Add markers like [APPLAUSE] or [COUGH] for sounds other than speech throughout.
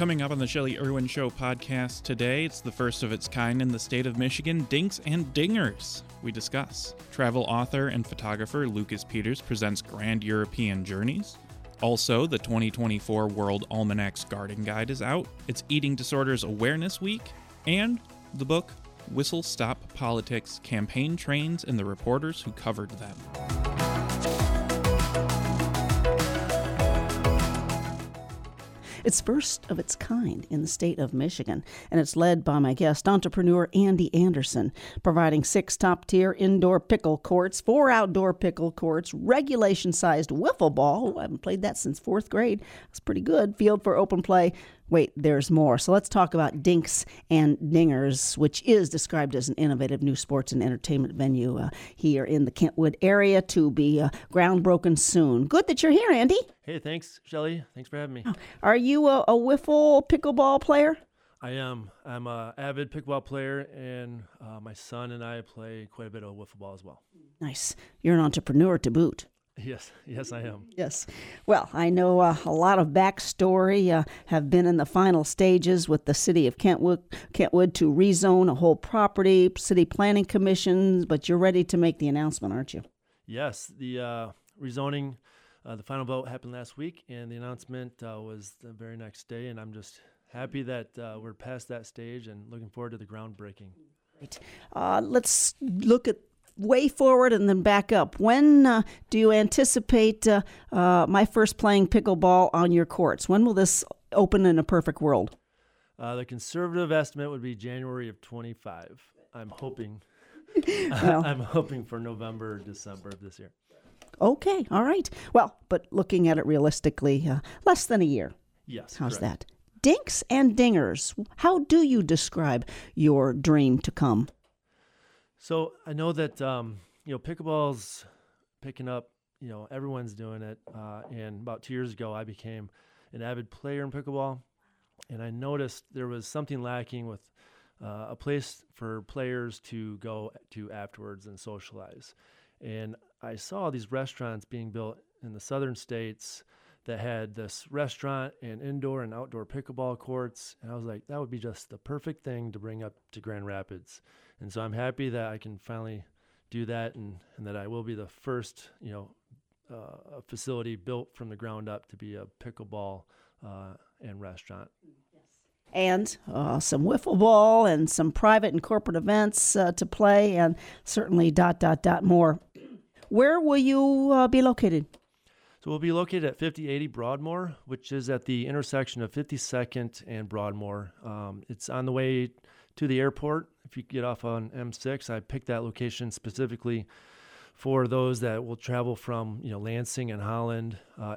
Coming up on the Shelley Irwin Show podcast today, it's the first of its kind in the state of Michigan Dinks and Dingers. We discuss. Travel author and photographer Lucas Peters presents Grand European Journeys. Also, the 2024 World Almanac's Garden Guide is out. It's Eating Disorders Awareness Week. And the book Whistle Stop Politics Campaign Trains and the Reporters Who Covered Them. It's first of its kind in the state of Michigan, and it's led by my guest, entrepreneur Andy Anderson, providing six top tier indoor pickle courts, four outdoor pickle courts, regulation sized wiffle ball. I haven't played that since fourth grade. It's pretty good. Field for open play, Wait, there's more. So let's talk about Dinks and Dingers, which is described as an innovative new sports and entertainment venue uh, here in the Kentwood area to be uh, groundbroken soon. Good that you're here, Andy. Hey, thanks, Shelly. Thanks for having me. Oh, are you a, a wiffle pickleball player? I am. I'm a avid pickleball player, and uh, my son and I play quite a bit of wiffle ball as well. Nice. You're an entrepreneur to boot. Yes, yes, I am. Yes. Well, I know uh, a lot of backstory. Uh, have been in the final stages with the city of Kentwood, Kentwood to rezone a whole property, city planning commissions. But you're ready to make the announcement, aren't you? Yes. The uh, rezoning, uh, the final vote happened last week, and the announcement uh, was the very next day. And I'm just happy that uh, we're past that stage and looking forward to the groundbreaking. Right. let's look at way forward and then back up. When uh, do you anticipate uh, uh, my first playing pickleball on your courts? When will this open in a perfect world? Uh, the conservative estimate would be January of 25. I'm hoping. [LAUGHS] [LAUGHS] well, I'm hoping for November, December of this year. Okay, all right. Well, but looking at it realistically, uh, less than a year. Yes. How's correct. that? Dinks and dingers. How do you describe your dream to come? So I know that um, you know pickleball's picking up. You know everyone's doing it. Uh, and about two years ago, I became an avid player in pickleball, and I noticed there was something lacking with uh, a place for players to go to afterwards and socialize. And I saw these restaurants being built in the southern states that had this restaurant and indoor and outdoor pickleball courts. And I was like, that would be just the perfect thing to bring up to Grand Rapids. And so I'm happy that I can finally do that and, and that I will be the first, you know, uh, facility built from the ground up to be a pickleball uh, and restaurant. And uh, some wiffle ball and some private and corporate events uh, to play, and certainly dot dot dot more. [CLEARS THROAT] Where will you uh, be located? So we'll be located at 5080 Broadmoor, which is at the intersection of 52nd and Broadmoor. Um, it's on the way to the airport. If you get off on M6, I picked that location specifically for those that will travel from you know Lansing and Holland, uh,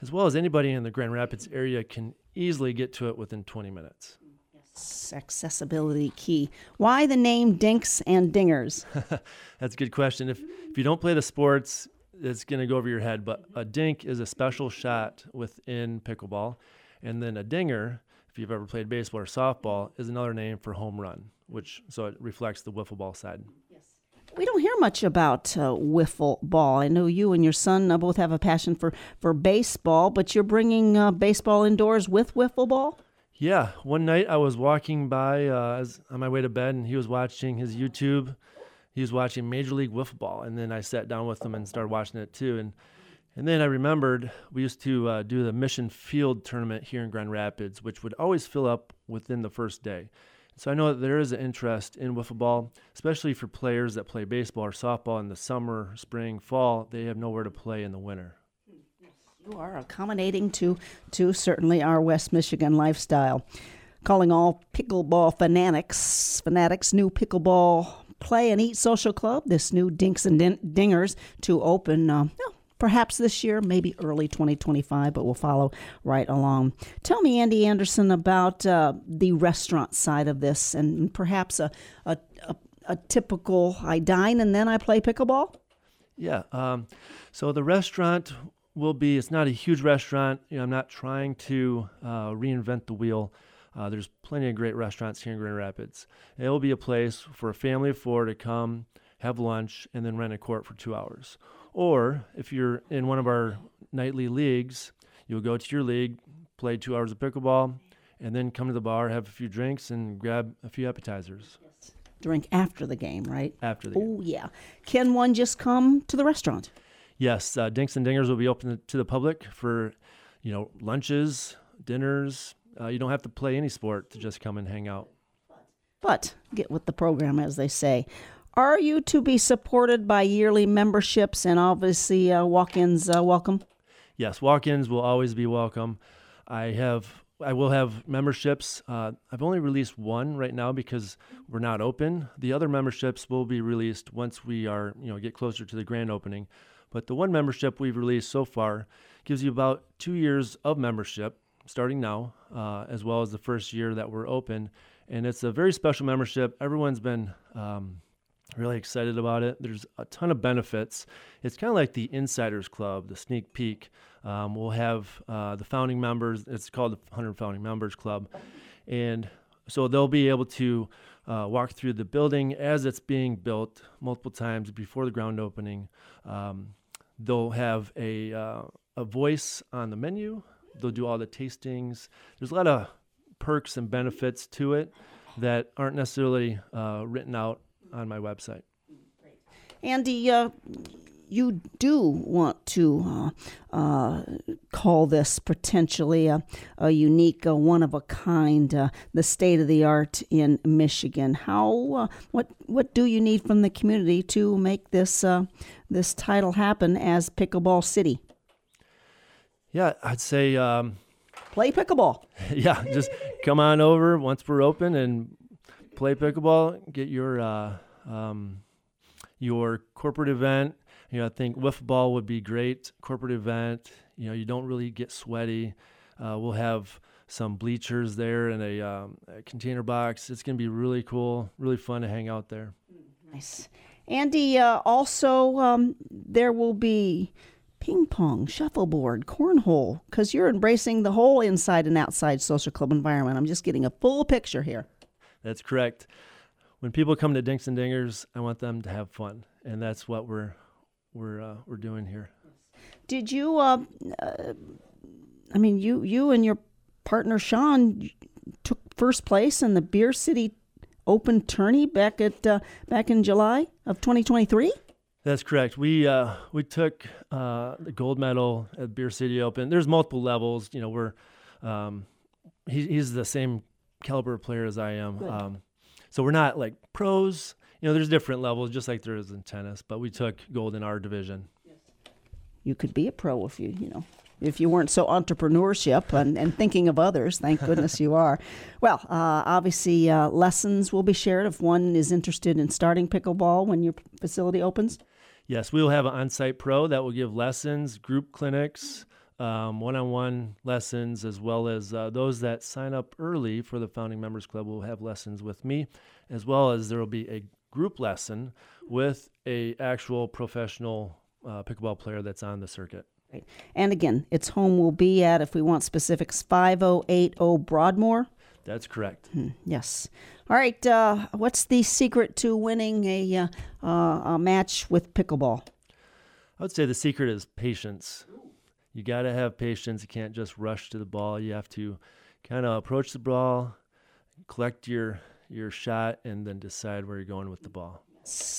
as well as anybody in the Grand Rapids area can easily get to it within 20 minutes. Yes, accessibility key. Why the name Dinks and Dingers? [LAUGHS] That's a good question. If if you don't play the sports, it's going to go over your head. But a dink is a special shot within pickleball, and then a dinger if you've ever played baseball or softball, is another name for home run, which so it reflects the wiffle ball side. Yes. We don't hear much about uh, wiffle ball. I know you and your son uh, both have a passion for, for baseball, but you're bringing uh, baseball indoors with wiffle ball? Yeah. One night I was walking by uh, on my way to bed, and he was watching his YouTube. He was watching Major League Wiffle Ball, and then I sat down with him and started watching it too. And and then I remembered we used to uh, do the Mission Field tournament here in Grand Rapids, which would always fill up within the first day. So I know that there is an interest in wiffle ball, especially for players that play baseball or softball in the summer, spring, fall. They have nowhere to play in the winter. You are accommodating to to certainly our West Michigan lifestyle. Calling all pickleball fanatics, fanatics, new pickleball play and eat social club, this new Dinks and Dingers to open. Uh, perhaps this year, maybe early 2025, but we'll follow right along. Tell me, Andy Anderson, about uh, the restaurant side of this and perhaps a, a, a, a, typical I dine and then I play pickleball? Yeah. Um, so the restaurant will be, it's not a huge restaurant. You know, I'm not trying to uh, reinvent the wheel. Uh, there's plenty of great restaurants here in Grand Rapids. It will be a place for a family of four to come, have lunch, and then rent a court for two hours. Or if you're in one of our nightly leagues, you'll go to your league, play two hours of pickleball, and then come to the bar, have a few drinks, and grab a few appetizers Drink after the game, right? after the game. Oh, yeah. Can one just come to the restaurant? Yes, uh, Dinks and Dingers will be open to the public for, you know, lunches, dinners. Uh, you don't have to play any sport to just come and hang out. But get with the program, as they say. Are you to be supported by yearly memberships and obviously uh, walk ins uh, welcome? Yes, walk-ins will always be welcome. I have, I will have memberships. Uh, I've only released one right now because we're not open. The other memberships will be released once we are, you know, get closer to the grand opening. But the one membership we've released so far gives you about two years of membership starting now, uh, as well as the first year that we're open. And it's a very special membership. Everyone's been um, really excited about it. There's a ton of benefits. It's kind of like the Insiders Club, the sneak peek. Um, we'll have uh, the founding members. It's called the 100 Founding Members Club, and so they'll be able to uh, walk through the building as it's being built multiple times before the ground opening. Um, they'll have a uh, a voice on the menu. They'll do all the tastings. There's a lot of perks and benefits to it that aren't necessarily uh, written out on my website. Andy, uh, you do want to uh, uh, call this potentially a, a unique, uh, one of a kind, uh, the state of the art in Michigan. How uh, what what do you need from the community to make this uh, this title happen as Pickleball City? Yeah, I'd say, um, Play pickleball. [LAUGHS] yeah, just come on over once we're open and play pickleball. Get your uh, um, your corporate event. You know, I think wiffle ball would be great. Corporate event. You know, you don't really get sweaty. Uh, we'll have some bleachers there and a, um, a container box. It's going to be really cool, really fun to hang out there. Nice. Andy, uh, also, um, there will be ping pong, shuffleboard, cornhole, because you're embracing the whole inside and outside social club environment. I'm just getting a full picture here. That's correct. When people come to Dinks and Dingers, I want them to have fun, and that's what we're we're uh, we're doing here. Did you, uh, uh, I mean, you, you and your partner Sean took first place in the Beer City Open Tourney back at uh, back in July of 2023. That's correct. We uh, we took uh, the gold medal at Beer City Open. There's multiple levels. You know, we're um, he, he's the same caliber of player as I am. Um, so we're not like pros. You know, there's different levels, just like there is in tennis. But we took gold in our division. You could be a pro if you, you know, if you weren't so entrepreneurship and, and thinking of others. Thank [LAUGHS] goodness you are. Well, uh, obviously, uh, lessons will be shared if one is interested in starting pickleball when your facility opens. Yes, we will have an on-site pro that will give lessons, group clinics, um, one-on-one lessons, as well as uh, those that sign up early for the founding members club will have lessons with me, as well as there will be a group lesson with a actual professional uh, pickleball player that's on the circuit. Right. And again, its home will be at, if we want specifics, 5080 Broadmoor. That's correct. Yes. All right. Uh, what's the secret to winning a, uh, uh, a match with pickleball? I would say the secret is patience. You got to have patience. You can't just rush to the ball. You have to kind of approach the ball, collect your your shot, and then decide where you're going with the ball.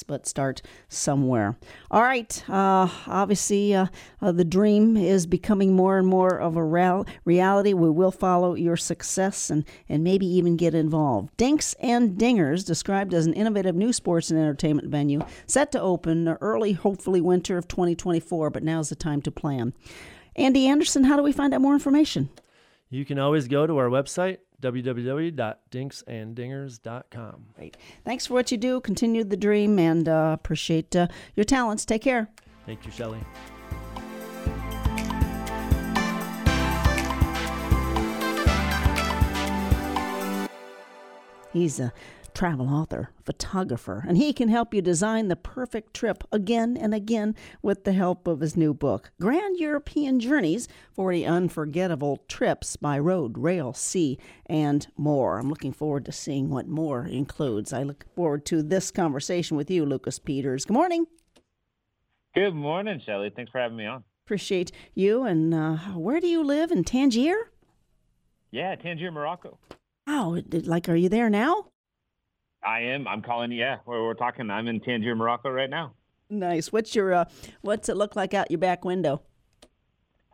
But start somewhere. All right. Uh, obviously, uh, uh, the dream is becoming more and more of a real- reality. We will follow your success and, and maybe even get involved. Dinks and Dingers, described as an innovative new sports and entertainment venue, set to open early, hopefully winter of 2024, but now's the time to plan. Andy Anderson, how do we find out more information? You can always go to our website www.dinksanddingers.com. Great. Thanks for what you do. Continue the dream and uh, appreciate uh, your talents. Take care. Thank you, Shelley. He's a travel author, photographer, and he can help you design the perfect trip again and again with the help of his new book, Grand European Journeys 40 Unforgettable Trips by Road, Rail, Sea, and More. I'm looking forward to seeing what more includes. I look forward to this conversation with you, Lucas Peters. Good morning. Good morning, Shelley. Thanks for having me on. Appreciate you. And uh, where do you live in Tangier? Yeah, Tangier, Morocco. Oh, like, are you there now? I am. I'm calling. Yeah, we're, we're talking. I'm in Tangier, Morocco right now. Nice. What's your uh, What's it look like out your back window?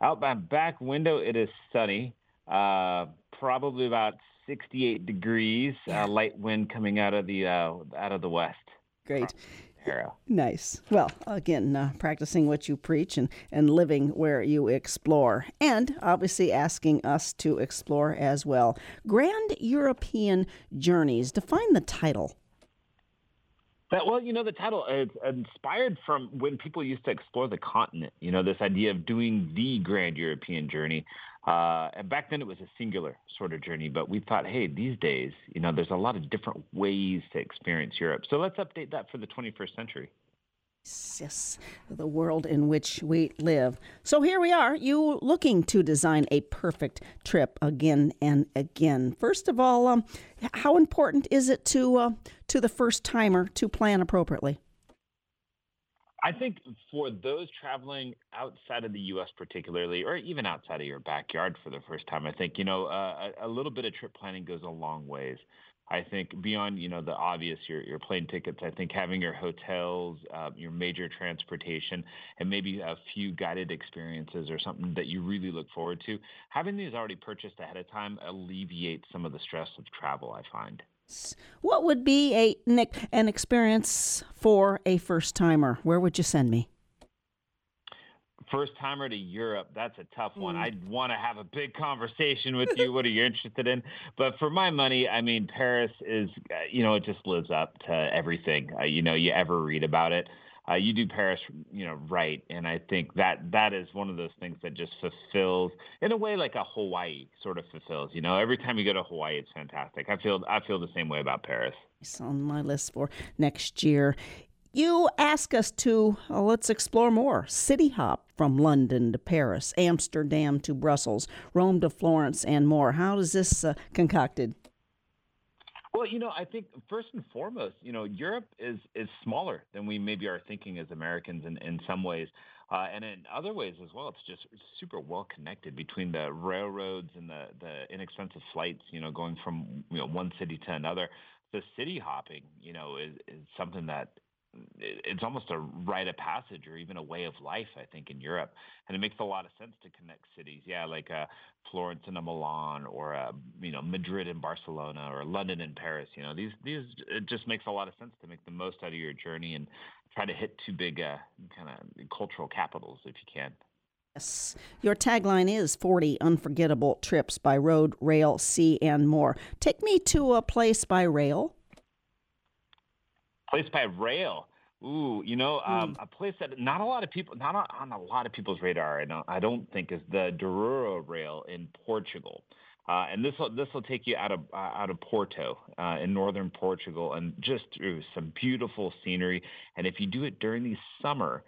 Out my back window, it is sunny. Uh, probably about 68 degrees. Uh, light wind coming out of the uh, out of the west. Great. Nice. Well, again, uh, practicing what you preach and, and living where you explore, and obviously asking us to explore as well. Grand European Journeys. Define the title. That, well, you know, the title is inspired from when people used to explore the continent. You know, this idea of doing the grand European journey. Uh, and back then it was a singular sort of journey, but we thought, hey, these days, you know, there's a lot of different ways to experience Europe. So let's update that for the 21st century. Yes, the world in which we live. So here we are, you looking to design a perfect trip again and again. First of all, um, how important is it to uh, to the first timer to plan appropriately? I think for those traveling outside of the U.S., particularly, or even outside of your backyard for the first time, I think you know uh, a, a little bit of trip planning goes a long ways. I think beyond you know the obvious, your your plane tickets. I think having your hotels, uh, your major transportation, and maybe a few guided experiences or something that you really look forward to. Having these already purchased ahead of time alleviates some of the stress of travel. I find. What would be a Nick an experience for a first timer? Where would you send me? First timer to Europe, that's a tough one. Mm. I'd want to have a big conversation with you. [LAUGHS] what are you interested in? But for my money, I mean, Paris is, uh, you know, it just lives up to everything, uh, you know, you ever read about it. Uh, you do Paris, you know, right, and I think that that is one of those things that just fulfills, in a way, like a Hawaii sort of fulfills. You know, every time you go to Hawaii, it's fantastic. I feel I feel the same way about Paris. It's on my list for next year. You ask us to, let's explore more. City hop from London to Paris, Amsterdam to Brussels, Rome to Florence, and more. How is this uh, concocted? Well, you know, I think first and foremost, you know, Europe is is smaller than we maybe are thinking as Americans in, in some ways. Uh, and in other ways as well, it's just super well connected between the railroads and the, the inexpensive flights, you know, going from you know one city to another. The city hopping, you know, is, is something that it's almost a rite of passage or even a way of life, I think, in Europe. And it makes a lot of sense to connect cities. Yeah, like uh, Florence and Milan or, uh, you know, Madrid and Barcelona or London and Paris. You know, these, these, it just makes a lot of sense to make the most out of your journey and try to hit two big uh, kind of cultural capitals if you can. Yes. Your tagline is 40 unforgettable trips by road, rail, sea, and more. Take me to a place by rail. Place by rail. Ooh, you know, um, mm. a place that not a lot of people, not on a lot of people's radar. I don't, I don't think is the Douro Rail in Portugal. Uh, and this will this will take you out of uh, out of Porto uh, in northern Portugal, and just through some beautiful scenery. And if you do it during the summer,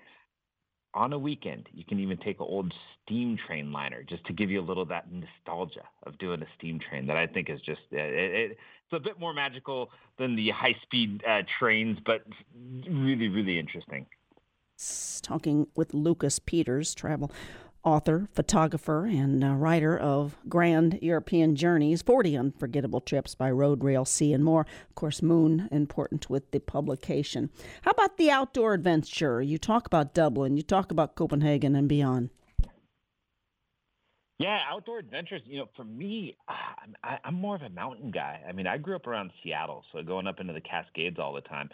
on a weekend, you can even take an old steam train liner just to give you a little that nostalgia of doing a steam train that I think is just it, it, it's a bit more magical than the high speed uh, trains, but really really interesting. Talking with Lucas Peters, travel author, photographer, and uh, writer of Grand European Journeys, 40 Unforgettable Trips by Road, Rail, Sea, and more. Of course, Moon, important with the publication. How about the outdoor adventure? You talk about Dublin, you talk about Copenhagen and beyond. Yeah, outdoor adventures. You know, for me, I'm, I'm more of a mountain guy. I mean, I grew up around Seattle, so going up into the Cascades all the time.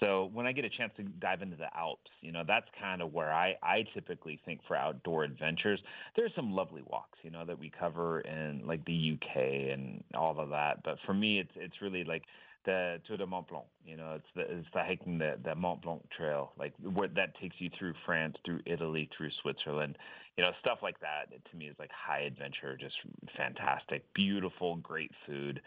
So when I get a chance to dive into the Alps, you know, that's kind of where I, I typically think for outdoor adventures. There's some lovely walks, you know, that we cover in like the UK and all of that. But for me, it's it's really like the Tour du Mont Blanc. You know, it's the it's the hiking the the Mont Blanc Trail, like where that takes you through France, through Italy, through Switzerland. You know, stuff like that to me is like high adventure, just fantastic, beautiful, great food.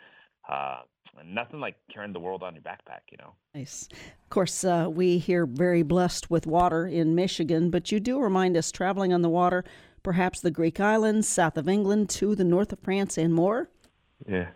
Uh, nothing like carrying the world on your backpack, you know. Nice. Of course, uh, we here very blessed with water in Michigan, but you do remind us traveling on the water, perhaps the Greek islands, south of England, to the north of France, and more. Yeah.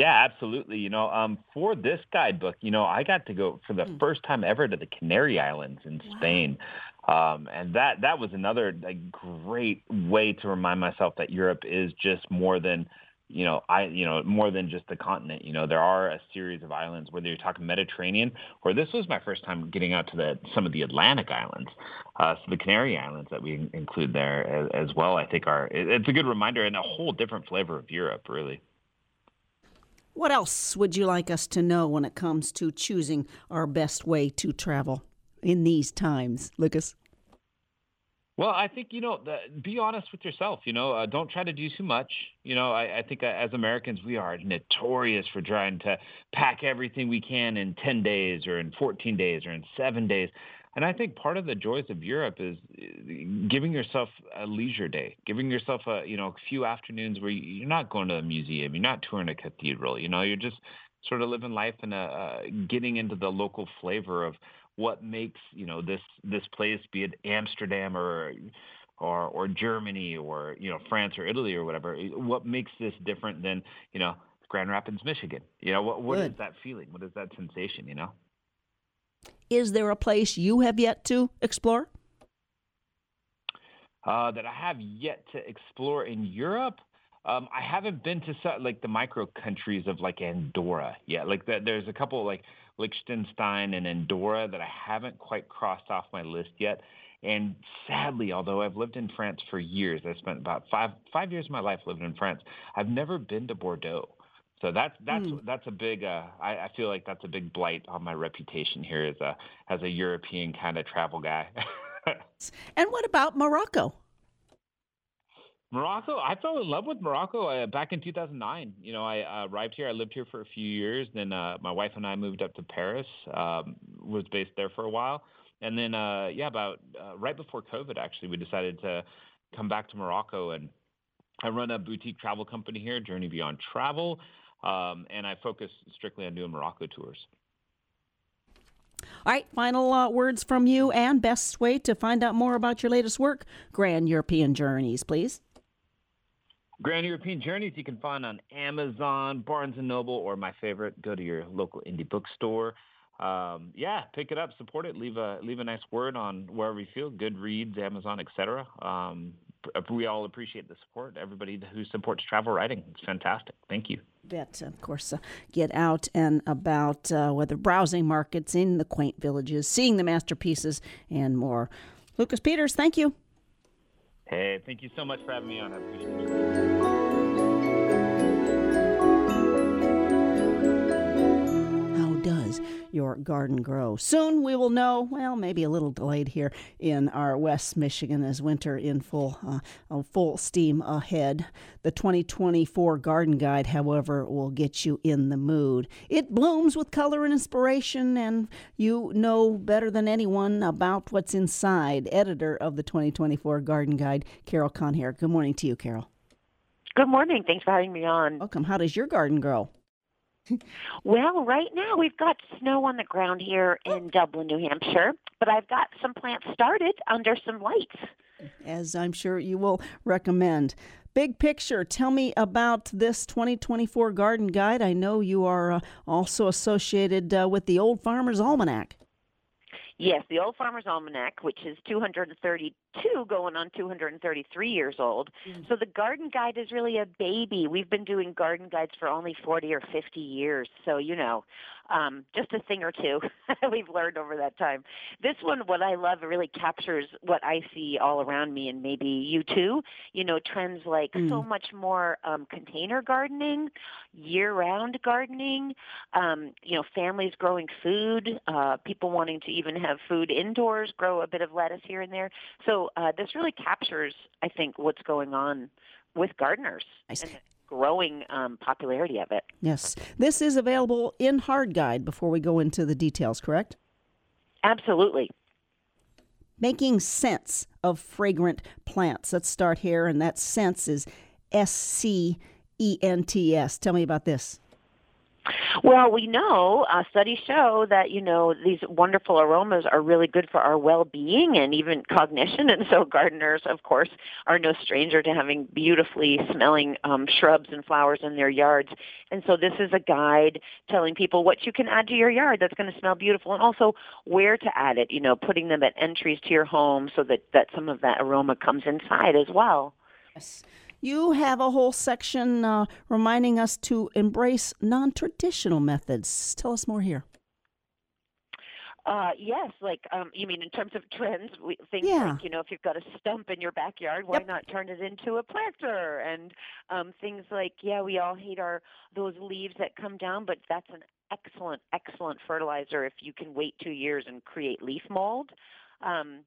Yeah, absolutely. You know, um, for this guidebook, you know, I got to go for the mm. first time ever to the Canary Islands in wow. Spain. Um, and that that was another great way to remind myself that Europe is just more than you know, I, you know, more than just the continent. You know, there are a series of islands, whether you're talking Mediterranean, or this was my first time getting out to the some of the Atlantic islands. Uh, so the Canary Islands that we include there as, as well, I think are it's a good reminder and a whole different flavor of Europe, really. What else would you like us to know when it comes to choosing our best way to travel in these times, Lucas? Well, I think you know, the, be honest with yourself. You know, uh, don't try to do too much. You know, I, I think uh, as Americans, we are notorious for trying to pack everything we can in ten days, or in fourteen days, or in seven days. And I think part of the joys of Europe is uh, giving yourself a leisure day, giving yourself a you know a few afternoons where you're not going to a museum, you're not touring a cathedral. You know, you're just sort of living life and uh, getting into the local flavor of what makes you know this this place, be it Amsterdam or or or Germany or you know France or Italy or whatever, what makes this different than you know Grand Rapids, Michigan? You know what what is that feeling? What is that sensation? You know. Is there a place you have yet to explore? Uh, that I have yet to explore in Europe. Um, I haven't been to like the micro countries of like Andorra yet. Like the, there's a couple like Liechtenstein and Andorra that I haven't quite crossed off my list yet. And sadly, although I've lived in France for years, I spent about five five years of my life living in France. I've never been to Bordeaux. So that's that's mm. that's a big. Uh, I, I feel like that's a big blight on my reputation here as a as a European kind of travel guy. and what about Morocco? Morocco, I fell in love with Morocco uh, back in 2009. You know, I uh, arrived here. I lived here for a few years. Then uh, my wife and I moved up to Paris. Um, was based there for a while, and then uh, yeah, about uh, right before COVID, actually, we decided to come back to Morocco. And I run a boutique travel company here, Journey Beyond Travel, um, and I focus strictly on doing Morocco tours. All right, final uh, words from you and best way to find out more about your latest work, Grand European Journeys, please. Grand European Journeys you can find on Amazon, Barnes and Noble, or my favorite, go to your local indie bookstore. Um, yeah, pick it up, support it, leave a leave a nice word on wherever you feel, Goodreads, Amazon, etc. Um, we all appreciate the support. Everybody who supports travel writing, it's fantastic. Thank you. Bet, of course, uh, get out and about, uh, whether browsing markets in the quaint villages, seeing the masterpieces, and more. Lucas Peters, thank you. Hey, thank you so much for having me on. I appreciate it. Your garden grow. Soon we will know, well, maybe a little delayed here in our West Michigan as winter in full, uh, full steam ahead. The 2024 Garden Guide, however, will get you in the mood. It blooms with color and inspiration, and you know better than anyone about what's inside. Editor of the 2024 Garden Guide, Carol Connare. Good morning to you, Carol. Good morning. Thanks for having me on. Welcome. How does your garden grow? Well, right now we've got snow on the ground here in Dublin, New Hampshire, but I've got some plants started under some lights. As I'm sure you will recommend. Big picture, tell me about this 2024 garden guide. I know you are uh, also associated uh, with the Old Farmer's Almanac. Yes, the Old Farmer's Almanac, which is 232 going on 233 years old. Mm-hmm. So the garden guide is really a baby. We've been doing garden guides for only 40 or 50 years. So, you know, um, just a thing or two [LAUGHS] we've learned over that time. This one, what I love, really captures what I see all around me, and maybe you too. You know, trends like mm. so much more um, container gardening, year-round gardening. Um, you know, families growing food, uh, people wanting to even have food indoors, grow a bit of lettuce here and there. So uh, this really captures, I think, what's going on with gardeners. Nice. And growing um, popularity of it. Yes. This is available in hard guide before we go into the details, correct? Absolutely. Making sense of fragrant plants. Let's start here, and that sense is S C E N T S. Tell me about this. Well, we know uh, studies show that you know these wonderful aromas are really good for our well-being and even cognition, and so gardeners, of course, are no stranger to having beautifully smelling um, shrubs and flowers in their yards. And so this is a guide telling people what you can add to your yard that's going to smell beautiful, and also where to add it. You know, putting them at entries to your home so that that some of that aroma comes inside as well. Yes you have a whole section uh, reminding us to embrace non traditional methods. Tell us more here. Uh, yes, like um, you mean in terms of trends, we, things Yeah. like you know if you've got a stump in your backyard, why Yep. not turn it into a planter? And um, things like yeah, we all hate our those leaves that come down, but that's an excellent, excellent fertilizer if you can wait two years and create leaf mold. Um,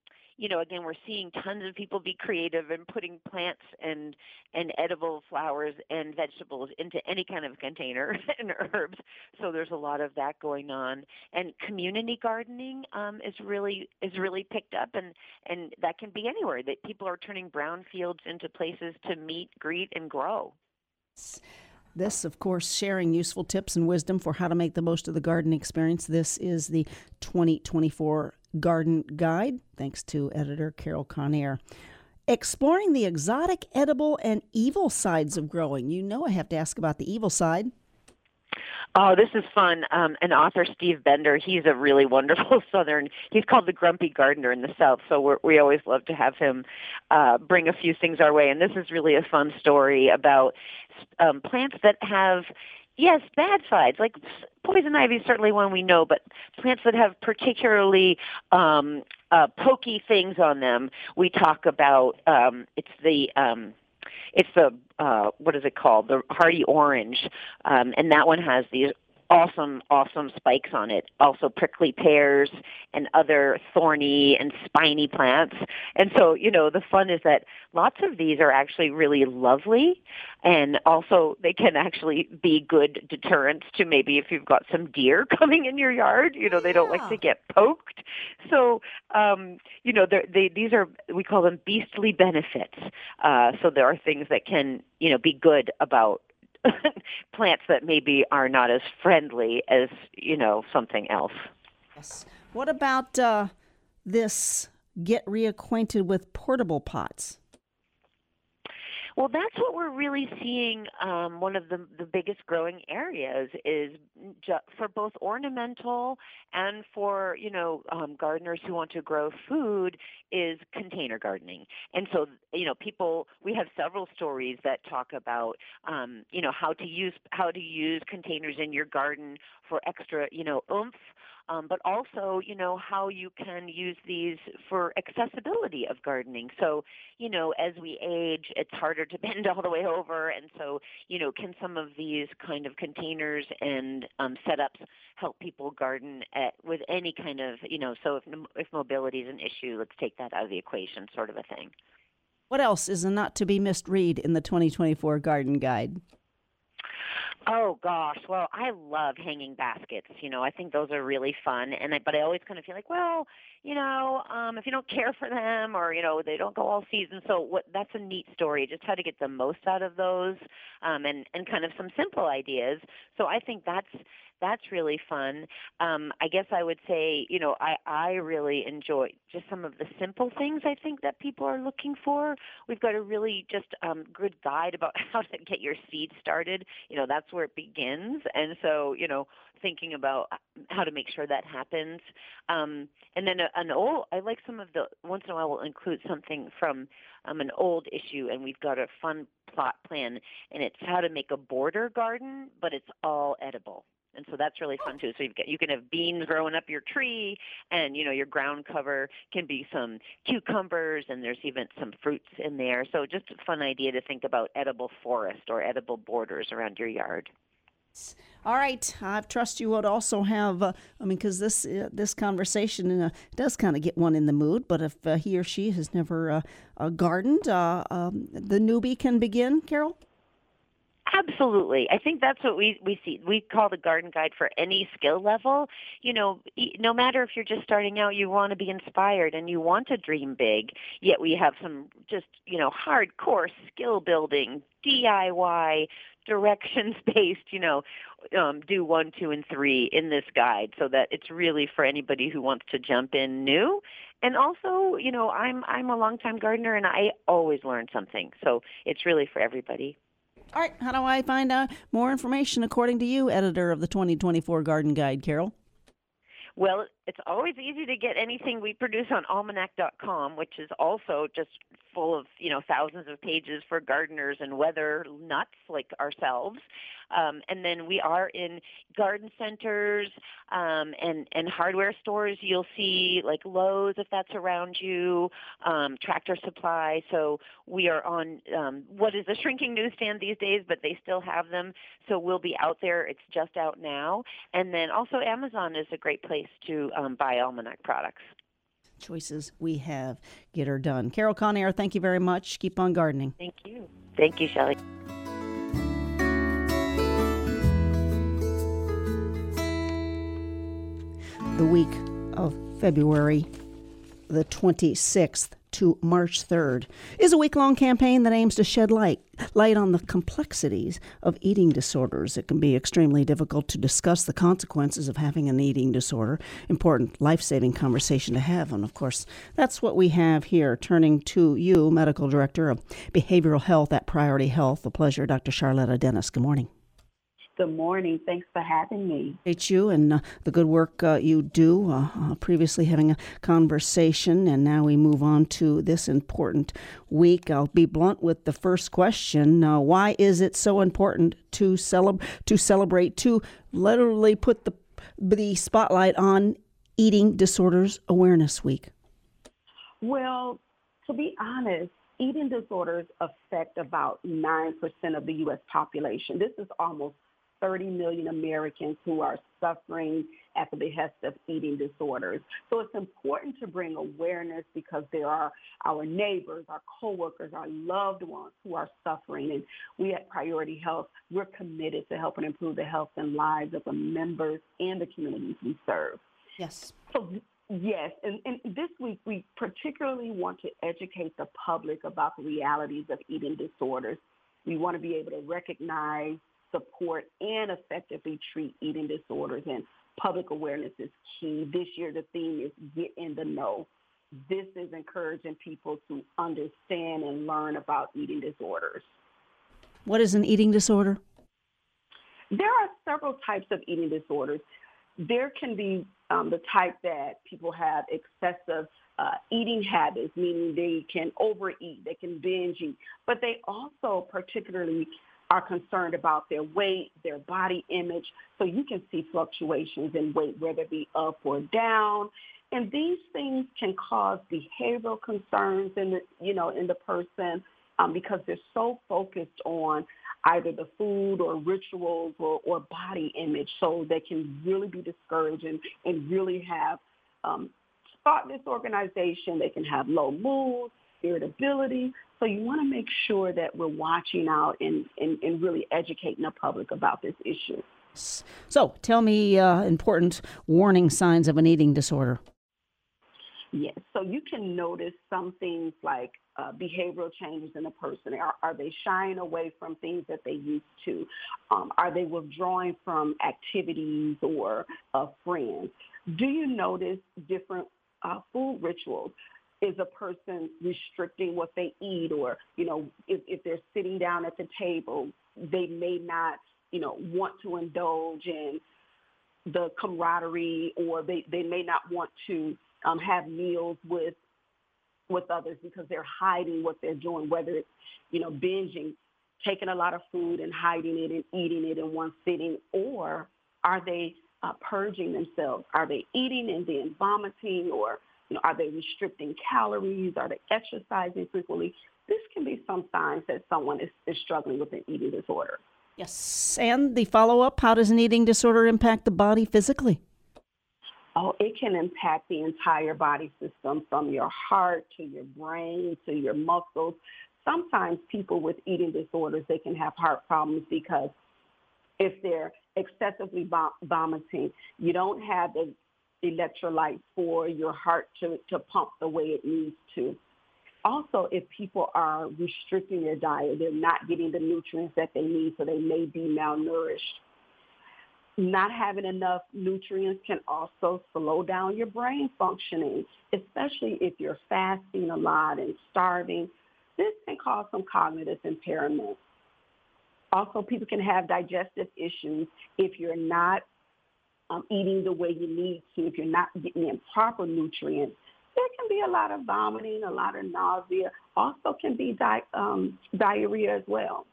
you know, again, we're seeing tons of people be creative and putting plants and and edible flowers and vegetables into any kind of container [LAUGHS] and herbs. So there's a lot of that going on and community gardening um, is really is really picked up and and that can be anywhere that people are turning brown fields into places to meet greet and grow This, of course, sharing useful tips and wisdom for how to make the most of the garden experience. This is the 2024 Garden Guide, thanks to editor Carol Connare. Exploring the exotic, edible, and evil sides of growing. You know, I have to ask about the evil side. Oh, this is fun. Um, an author, Steve Bender, he's a really wonderful [LAUGHS] Southern. He's called the Grumpy Gardener in the South, so we're, we always love to have him uh, bring a few things our way. And this is really a fun story about um, plants that have, yes, bad sides. Like poison ivy is certainly one we know, but plants that have particularly um, uh, pokey things on them. We talk about um, it's the um, it's the uh, what is it called? The hardy orange, um, and that one has these awesome, awesome spikes on it. Also prickly pears and other thorny and spiny plants. And so, you know, the fun is that lots of these are actually really lovely, and also they can actually be good deterrents to maybe if you've got some deer [LAUGHS] coming in your yard. You know, they don't like to get poked. So, um, you know, they're- they these are we call them beastly benefits. Uh, so there are things that can, you know, be good about [LAUGHS] plants that maybe are not as friendly as you know something else. Yes. What about uh, this get reacquainted with portable pots? Well, that's what we're really seeing. Um, one of the the biggest growing areas is ju- for both ornamental and for you know um, gardeners who want to grow food is container gardening. And so you know people we have several stories that talk about um, you know how to use how to use containers in your garden for extra you know oomph. Um, but also, you know, how you can use these for accessibility of gardening. So, you know, as we age, it's harder to [LAUGHS] bend all the way over, and so, you know, can some of these kind of containers and um, setups help people garden at, with any kind of, you know, so if if mobility is an issue, let's take that out of the equation, sort of a thing. What else is a not to be missed read in the 2024 Garden Guide? Oh gosh, well, I love hanging baskets. You know, I think those are really fun, and I, but I always kind of feel like, well, you know, um, if you don't care for them, or you know, they don't go all season. So what? That's a neat story. Just how to get the most out of those, um, and and kind of some simple ideas. So I think that's that's really fun. Um, I guess I would say, you know, I I really enjoy just some of the simple things. I think that people are looking for. We've got a really just um, good guide about [LAUGHS] how to get your seed started. You know, that's where it begins. And so, you know, thinking about how to make sure that happens. Um, and then an old, I like some of the, once in a while we'll include something from um, an old issue and we've got a fun plot plan and it's how to make a border garden, but it's all edible. And so that's really fun too. So you've got, you can have beans growing up your tree, and you know your ground cover can be some cucumbers, and there's even some fruits in there. So just a fun idea to think about edible forest or edible borders around your yard. All right, I trust you would also have. Uh, I mean, because this uh, this conversation uh, does kind of get one in the mood. But if uh, he or she has never uh, uh, gardened, um, the newbie can begin. Carol. Absolutely. I think that's what we we see. We call the garden guide for any skill level. You know, no matter if you're just starting out, you want to be inspired and you want to dream big. Yet we have some just you know hardcore skill building, DIY, directions based. You know, um, do one, two, and three in this guide, so that it's really for anybody who wants to jump in new. And also, you know, I'm I'm a longtime gardener and I always learn something. So it's really for everybody. All right, how do I find out more information according to you, editor of the 2024 Garden Guide, Carol? Well, it's always easy to get anything we produce on almanac.com, which is also just full of you know thousands of pages for gardeners and weather nuts like ourselves. Um, and then we are in garden centers um, and and hardware stores. You'll see like Lowe's if that's around you, um, Tractor Supply. So we are on um, what is a shrinking newsstand these days, but they still have them. So we'll be out there. It's just out now. And then also Amazon is a great place to um, buy Almanac products choices we have. Get her done. Carol Connare, thank you very much. Keep on gardening. Thank you. Thank you, Shelley. The week of February the 26th to March 3rd is a week long campaign that aims to shed light light on the complexities of eating disorders. It can be extremely difficult to discuss the consequences of having an eating disorder. Important life-saving conversation to have, and of course, that's what we have here. Turning to you, medical director of behavioral health at Priority Health. A pleasure, Dr. Charlotta Dennis. Good morning. Good morning. Thanks for having me. Appreciate you and uh, the good work uh, you do. Uh, uh, previously, having a conversation, and now we move on to this important week. I'll be blunt with the first question: uh, Why is it so important to celeb- to celebrate to literally put the the spotlight on Eating Disorders Awareness Week? Well, to be honest, eating disorders affect about 9% of the U.S. population. This is almost 30 million Americans who are suffering at the behest of eating disorders. So it's important to bring awareness because there are our neighbors, our coworkers, our loved ones who are suffering. And we at Priority Health, we're committed to helping improve the health and lives of the members and the communities we serve. Yes. So Yes, and, and, this week we particularly want to educate the public about the realities of eating disorders. We want to be able to recognize support and effectively treat eating disorders. And public awareness is key. This year, the theme is get in the know. This is encouraging people to understand and learn about eating disorders. What is an eating disorder? There are several types of eating disorders. There can be um, the type that people have excessive uh, eating habits, meaning they can overeat, they can binge eat, but they also particularly are concerned about their weight, their body image. So you can see fluctuations in weight, whether it be up or down. And these things can cause behavioral concerns in the, you know, in the person um, because they're so focused on either the food or rituals or, or body image. So they can really be discouraging and really have um, thought disorganization. They can have low mood, irritability. So you want to make sure that we're watching out and, and, and really educating the public about this issue. So tell me uh, important warning signs of an eating disorder. Yes. So you can notice some things like uh, behavioral changes in a person. Are, are, they shying away from things that they used to? Um, are they withdrawing from activities or uh, friends? Do you notice different uh, food rituals? Is a person restricting what they eat or, you know, if, if they're sitting down at the table, they may not, you know, want to indulge in the camaraderie or they, they may not want to um, have meals with with others because they're hiding what they're doing, whether it's, you know, binging, taking a lot of food and hiding it and eating it in one sitting, or are they uh, purging themselves? Are they eating and then vomiting or you know, are they restricting calories? Are they exercising frequently? This can be some signs that someone is, is struggling with an eating disorder. Yes. And the follow up how does an eating disorder impact the body physically? Oh, it can impact the entire body system from your heart to your brain to your muscles. Sometimes people with eating disorders, they can have heart problems because if they're excessively vomiting, you don't have the electrolytes for your heart to, to pump the way it needs to. Also, if people are restricting their diet, they're not getting the nutrients that they need, so they may be malnourished. Not having enough nutrients can also slow down your brain functioning, especially if you're fasting a lot and starving. This can cause some cognitive impairment. Also, people can have digestive issues if you're not um, eating the way you need to, if you're not getting in proper nutrients, there can be a lot of vomiting, a lot of nausea. Also, can be di- um, diarrhea as well.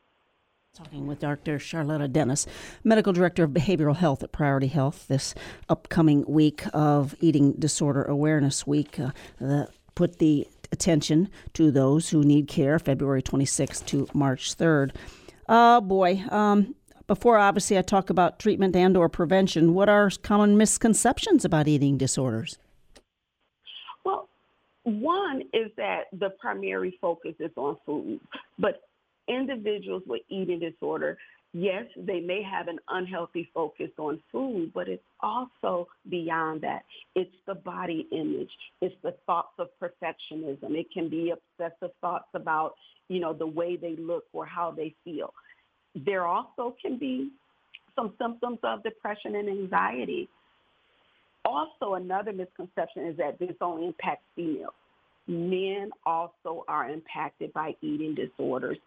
Talking with Dr. Charlotta Dennis, Medical Director of Behavioral Health at Priority Health, this upcoming week of Eating Disorder Awareness Week. Uh, the, put the attention to those who need care February 26th to March 3rd. Oh boy, um, before obviously I talk about treatment and or prevention, what are common misconceptions about eating disorders? Well, one is that the primary focus is on food, but individuals with eating disorder, yes, they may have an unhealthy focus on food, but it's also beyond that. It's the body image. It's the thoughts of perfectionism. It can be obsessive thoughts about, you know, the way they look or how they feel. There also can be some symptoms of depression and anxiety. Also, another misconception is that this only impacts females. Men also are impacted by eating disorders.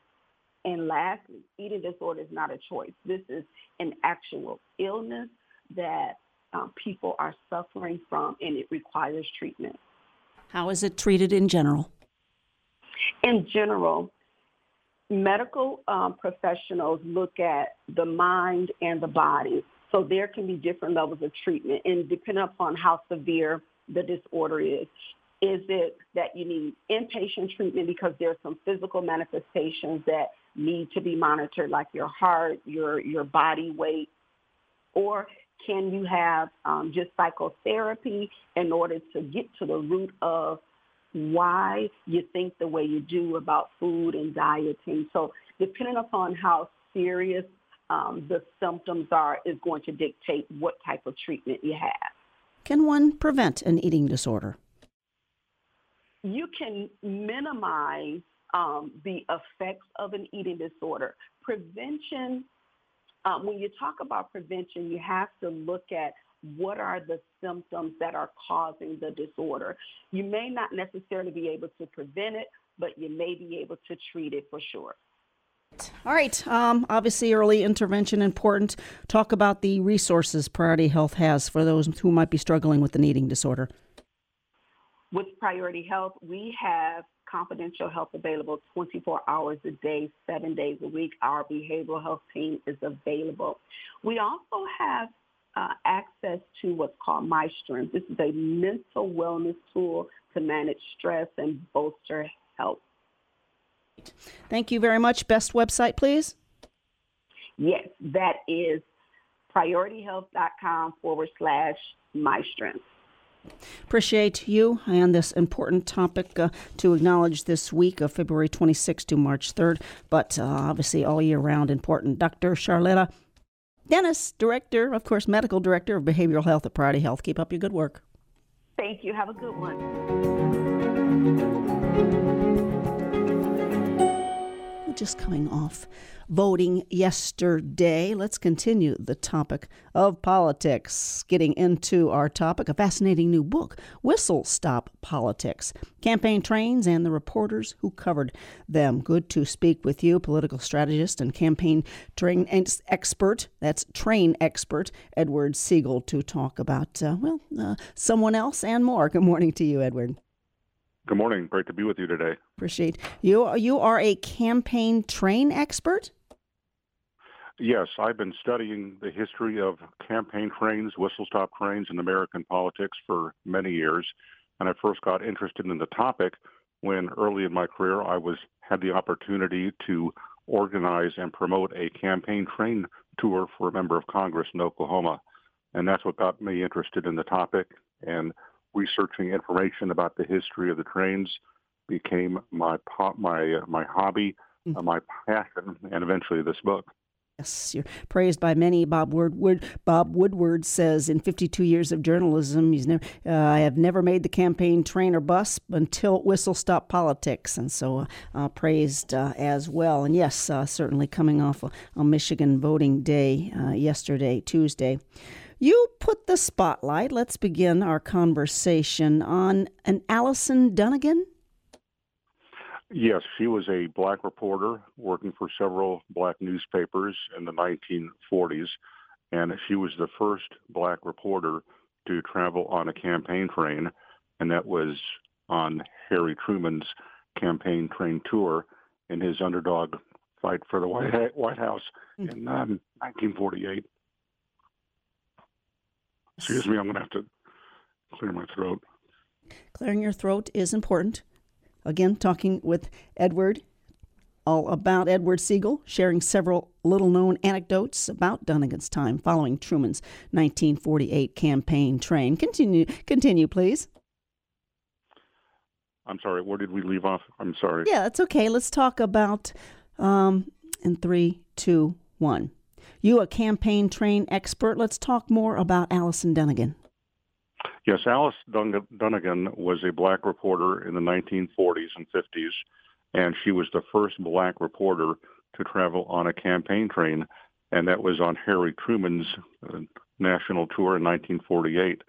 And lastly, eating disorder is not a choice. This is an actual illness that um, people are suffering from, and it requires treatment. How is it treated in general? In general, medical um, professionals look at the mind and the body. So there can be different levels of treatment, and depending upon how severe the disorder is. Is it that you need inpatient treatment because there are some physical manifestations that need to be monitored, like your heart, your your body weight, or can you have um, just psychotherapy in order to get to the root of why you think the way you do about food and dieting? So depending upon how serious um, the symptoms are, is going to dictate what type of treatment you have. Can one prevent an eating disorder? You can minimize um, the effects of an eating disorder. Prevention, um, when you talk about prevention, you have to look at what are the symptoms that are causing the disorder. You may not necessarily be able to prevent it, but you may be able to treat it for sure. All right. Um, obviously, early intervention important. Talk about the resources Priority Health has for those who might be struggling with an eating disorder. With Priority Health, we have confidential help available 24 hours a day, seven days a week. Our behavioral health team is available. We also have uh, access to what's called My Strength. This is a mental wellness tool to manage stress and bolster health. Thank you very much. Best website, please? Yes, that is priorityhealth.com forward slash my strength. Appreciate you and this important topic uh, to acknowledge this week of February 26th to March 3rd, but uh, obviously all year round important. Dr. Charlotta Dennis, Director, of course, Medical Director of Behavioral Health at Priority Health. Keep up your good work. Thank you. Have a good one. Just coming off voting yesterday. Let's continue the topic of politics. Getting into our topic, a fascinating new book, Whistle Stop Politics Campaign Trains and the Reporters Who Covered Them. Good to speak with you, political strategist and campaign train expert. That's train expert, Edward Segal, to talk about, uh, well, uh, someone else and more. Good morning to you, Edward. Good morning. Great to be with you today. Appreciate you. You are a campaign train expert. Yes, I've been studying the history of campaign trains, whistle stop trains in American politics for many years, and I first got interested in the topic when early in my career I was had the opportunity to organize and promote a campaign train tour for a member of Congress in Oklahoma, and that's what got me interested in the topic and researching information about the history of the trains became my my uh, my hobby, mm. uh, my passion, and eventually this book. Yes, you're praised by many. Bob Woodward, Bob Woodward says, in 52 years of journalism, he's never, uh, I have never made the campaign train or bus until whistle stop politics, and so uh, uh, praised uh, as well. And yes, uh, certainly coming off a, Michigan voting day uh, yesterday, Tuesday. You put the spotlight, let's begin our conversation, on an Allison Dunnigan. Yes, she was a black reporter working for several black newspapers in the 1940s. and she was the first black reporter to travel on a campaign train, and that was on Harry Truman's campaign train tour in his underdog fight for the White, White House hmm. in um, 1948. Excuse me, I'm going to have to clear my throat. Clearing your throat is important. Again, talking with Edward all about Edward Segal, sharing several little known anecdotes about Dunnigan's time following Truman's 1948 campaign train. Continue, continue, please. I'm sorry, where did we leave off? I'm sorry. Yeah, that's okay. Let's talk about um, in three, two, one. You, a campaign train expert, let's talk more about Allison Dunnigan. Yes, Alice Dunnigan was a black reporter in the 1940s and 50s and she was the first black reporter to travel on a campaign train, and that was on Harry Truman's uh, national tour in 1948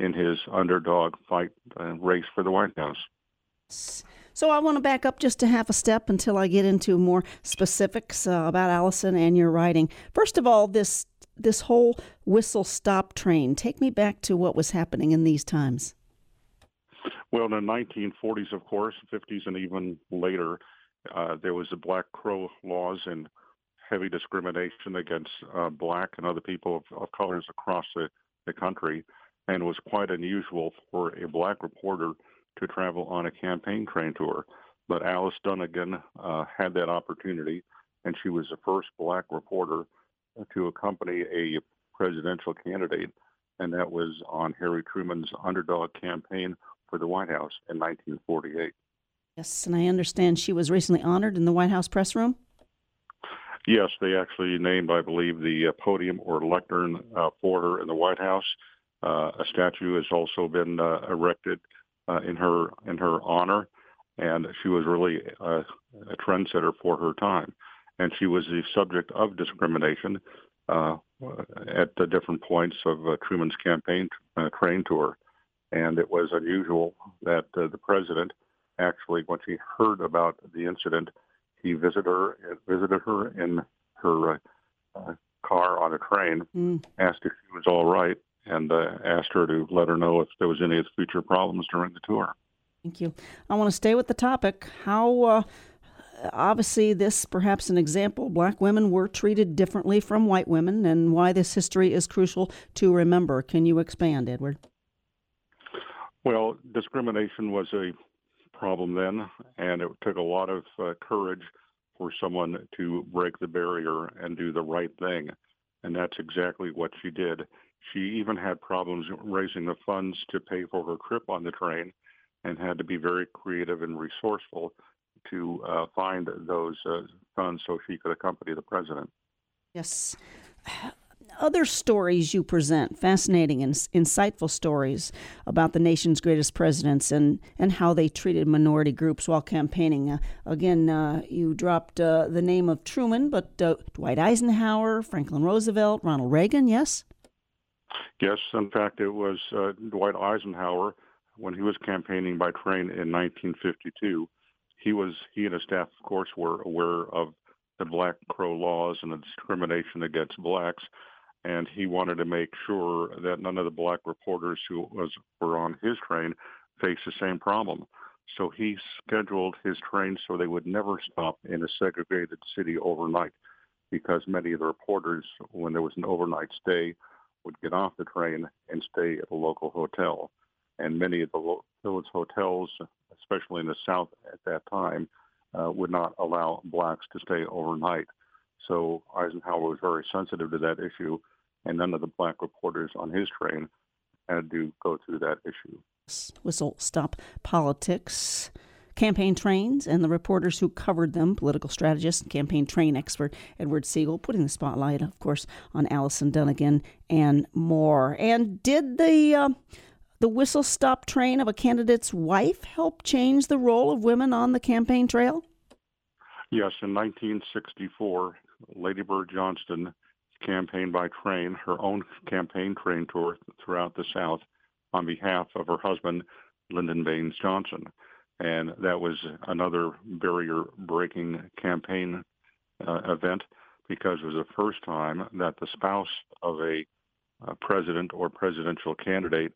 in his underdog fight uh, race for the White House. So I want to back up just a half a step until I get into more specifics uh, about Allison and your writing. First of all, this this whole whistle stop train. Take me back to what was happening in these times. Well, in the 1940s, of course, 50s, and even later, uh, there was the Black Crow laws and heavy discrimination against uh, black and other people of, of colors across the, the country, and it was quite unusual for a black reporter to travel on a campaign train tour. But Alice Dunnigan uh, had that opportunity, and she was the first black reporter to accompany a presidential candidate, and that was on Harry Truman's underdog campaign for the White House in 1948. Yes, and I understand she was recently honored in the White House press room. Yes, they actually named, I believe, the uh, podium or lectern uh, for her in the White House. Uh, a statue has also been uh, erected uh, in her in her honor, and she was really a, a trendsetter for her time. And she was the subject of discrimination uh, at the different points of uh, Truman's campaign train tour and it was unusual that uh, the president actually, when he heard about the incident, he visited her visited her in her uh, uh, car on a train, mm. asked if she was all right, and uh, asked her to let her know if there was any future problems during the tour. Thank you. I want to stay with the topic. How uh, obviously this perhaps an example black women were treated differently from white women and why this history is crucial to remember can you expand edward well, discrimination was a problem then, and it took a lot of uh, courage for someone to break the barrier and do the right thing. And that's exactly what she did. She even had problems raising the funds to pay for her trip on the train and had to be very creative and resourceful to uh, find those uh, funds so she could accompany the president. Yes [SIGHS] other stories you present, fascinating and insightful stories about the nation's greatest presidents and, and how they treated minority groups while campaigning. Uh, again, uh, you dropped uh, the name of Truman, but uh, Dwight Eisenhower, Franklin Roosevelt, Ronald Reagan, yes? Yes, in fact, it was uh, Dwight Eisenhower when he was campaigning by train in 1952. He was he and his staff, of course, were aware of the Black Crow laws and the discrimination against blacks and he wanted to make sure that none of the black reporters who was were on his train faced the same problem. So he scheduled his train so they would never stop in a segregated city overnight, because many of the reporters, when there was an overnight stay, would get off the train and stay at a local hotel. And many of the village hotels, especially in the South at that time, uh, would not allow blacks to stay overnight. So Eisenhower was very sensitive to that issue, and none of the black reporters on his train had to go through that issue. Whistle stop politics. Campaign trains and the reporters who covered them, political strategist, and campaign train expert Edward Segal, putting the spotlight, of course, on Allison Dunnigan and more. And did the uh, the whistle stop train of a candidate's wife help change the role of women on the campaign trail? Yes, in 1964, Lady Bird Johnson campaigned by train, her own campaign train tour throughout the South on behalf of her husband, Lyndon Baines Johnson. And that was another barrier breaking campaign uh, event because it was the first time that the spouse of a, a president or presidential candidate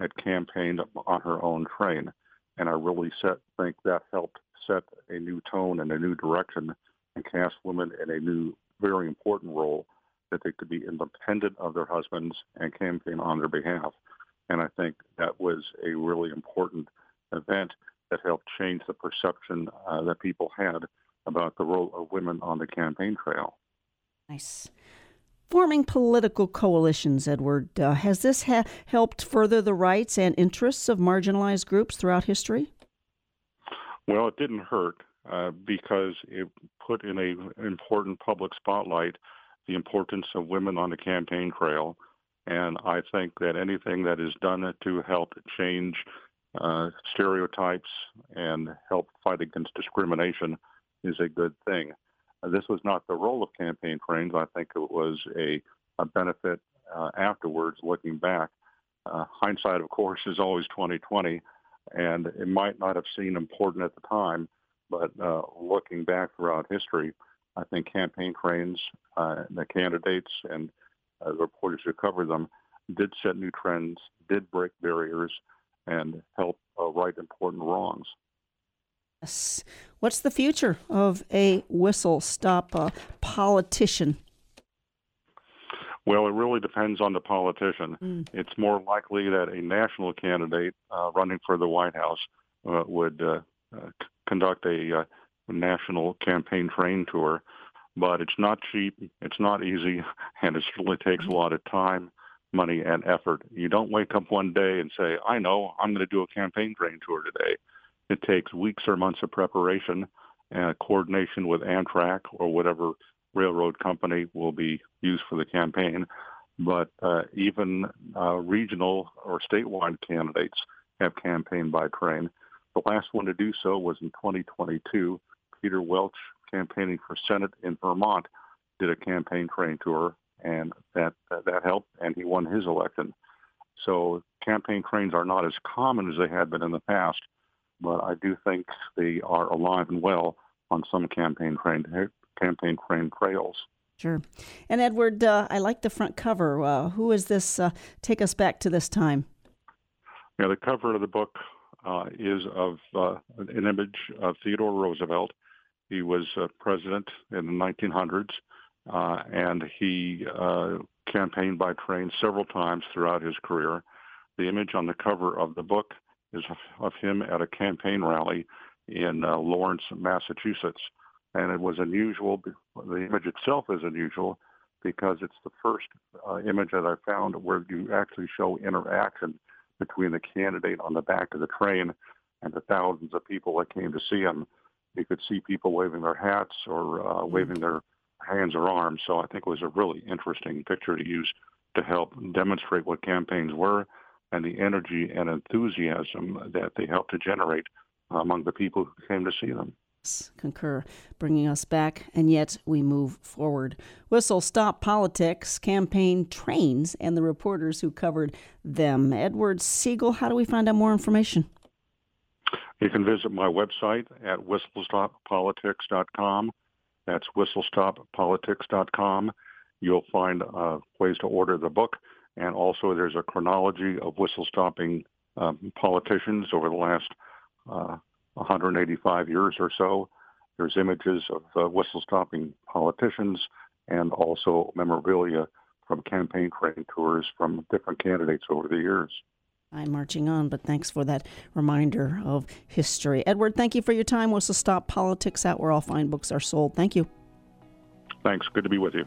had campaigned on her own train. And I really set, think that helped set a new tone and a new direction and cast women in a new, very important role that they could be independent of their husbands and campaign on their behalf. And I think that was a really important event that helped change the perception uh, that people had about the role of women on the campaign trail. Nice. Forming political coalitions, Edward, uh, has this ha- helped further the rights and interests of marginalized groups throughout history? Well, it didn't hurt uh, because it put in a important public spotlight the importance of women on the campaign trail. And I think that anything that is done to help change uh, stereotypes and help fight against discrimination is a good thing. Uh, this was not the role of campaign trains. I think it was a, a benefit uh, afterwards, looking back. Uh, hindsight, of course, is always 2020, and it might not have seemed important at the time, but uh, looking back throughout history, I think campaign trains, uh, the candidates, and the reporters who cover them did set new trends, did break barriers, and help right important wrongs. Yes. What's the future of a whistle stop uh, politician? Well, it really depends on the politician. Mm. It's more likely that a national candidate uh, running for the White House uh, would uh, uh, conduct a uh, national campaign train tour, but it's not cheap, it's not easy, [LAUGHS] and it certainly takes a lot of time, money, and effort. You don't wake up one day and say, I know, I'm going to do a campaign train tour today. It takes weeks or months of preparation and coordination with Amtrak or whatever railroad company will be used for the campaign. But uh, even uh, regional or statewide candidates have campaigned by train. The last one to do so was in 2022. Peter Welch, campaigning for Senate in Vermont, did a campaign train tour, and that that helped, and he won his election. So campaign cranes are not as common as they had been in the past, but I do think they are alive and well on some campaign train campaign crane trails. Sure. And Edward, uh, I like the front cover. Uh, who is this? Uh, take us back to this time. Yeah, the cover of the book uh, is of uh, an image of Theodore Roosevelt. He was president in the 1900s, uh, and he campaigned by train several times throughout his career. The image on the cover of the book is of him at a campaign rally in uh, Lawrence, Massachusetts. And it was unusual. The image itself is unusual because it's the first uh, image that I found where you actually show interaction between the candidate on the back of the train and the thousands of people that came to see him. You could see people waving their hats or uh, mm-hmm. waving their hands or arms. So I think it was a really interesting picture to use to help demonstrate what campaigns were and the energy and enthusiasm that they helped to generate among the people who came to see them. Concur, bringing us back, and yet we move forward. Whistle Stop Politics campaign trains and the reporters who covered them. Edward Segal, how do we find out more information? You can visit my website at whistlestoppolitics.com. That's whistlestoppolitics.com. You'll find uh, ways to order the book and also there's a chronology of whistle-stopping um, politicians over the last uh, 185 years or so. There's images of uh, whistle-stopping politicians and also memorabilia from campaign train tours from different candidates over the years. I'm marching on, but thanks for that reminder of history. Edward, thank you for your time. Whistle Stop Politics out where all fine books are sold. Thank you. Thanks. Good to be with you.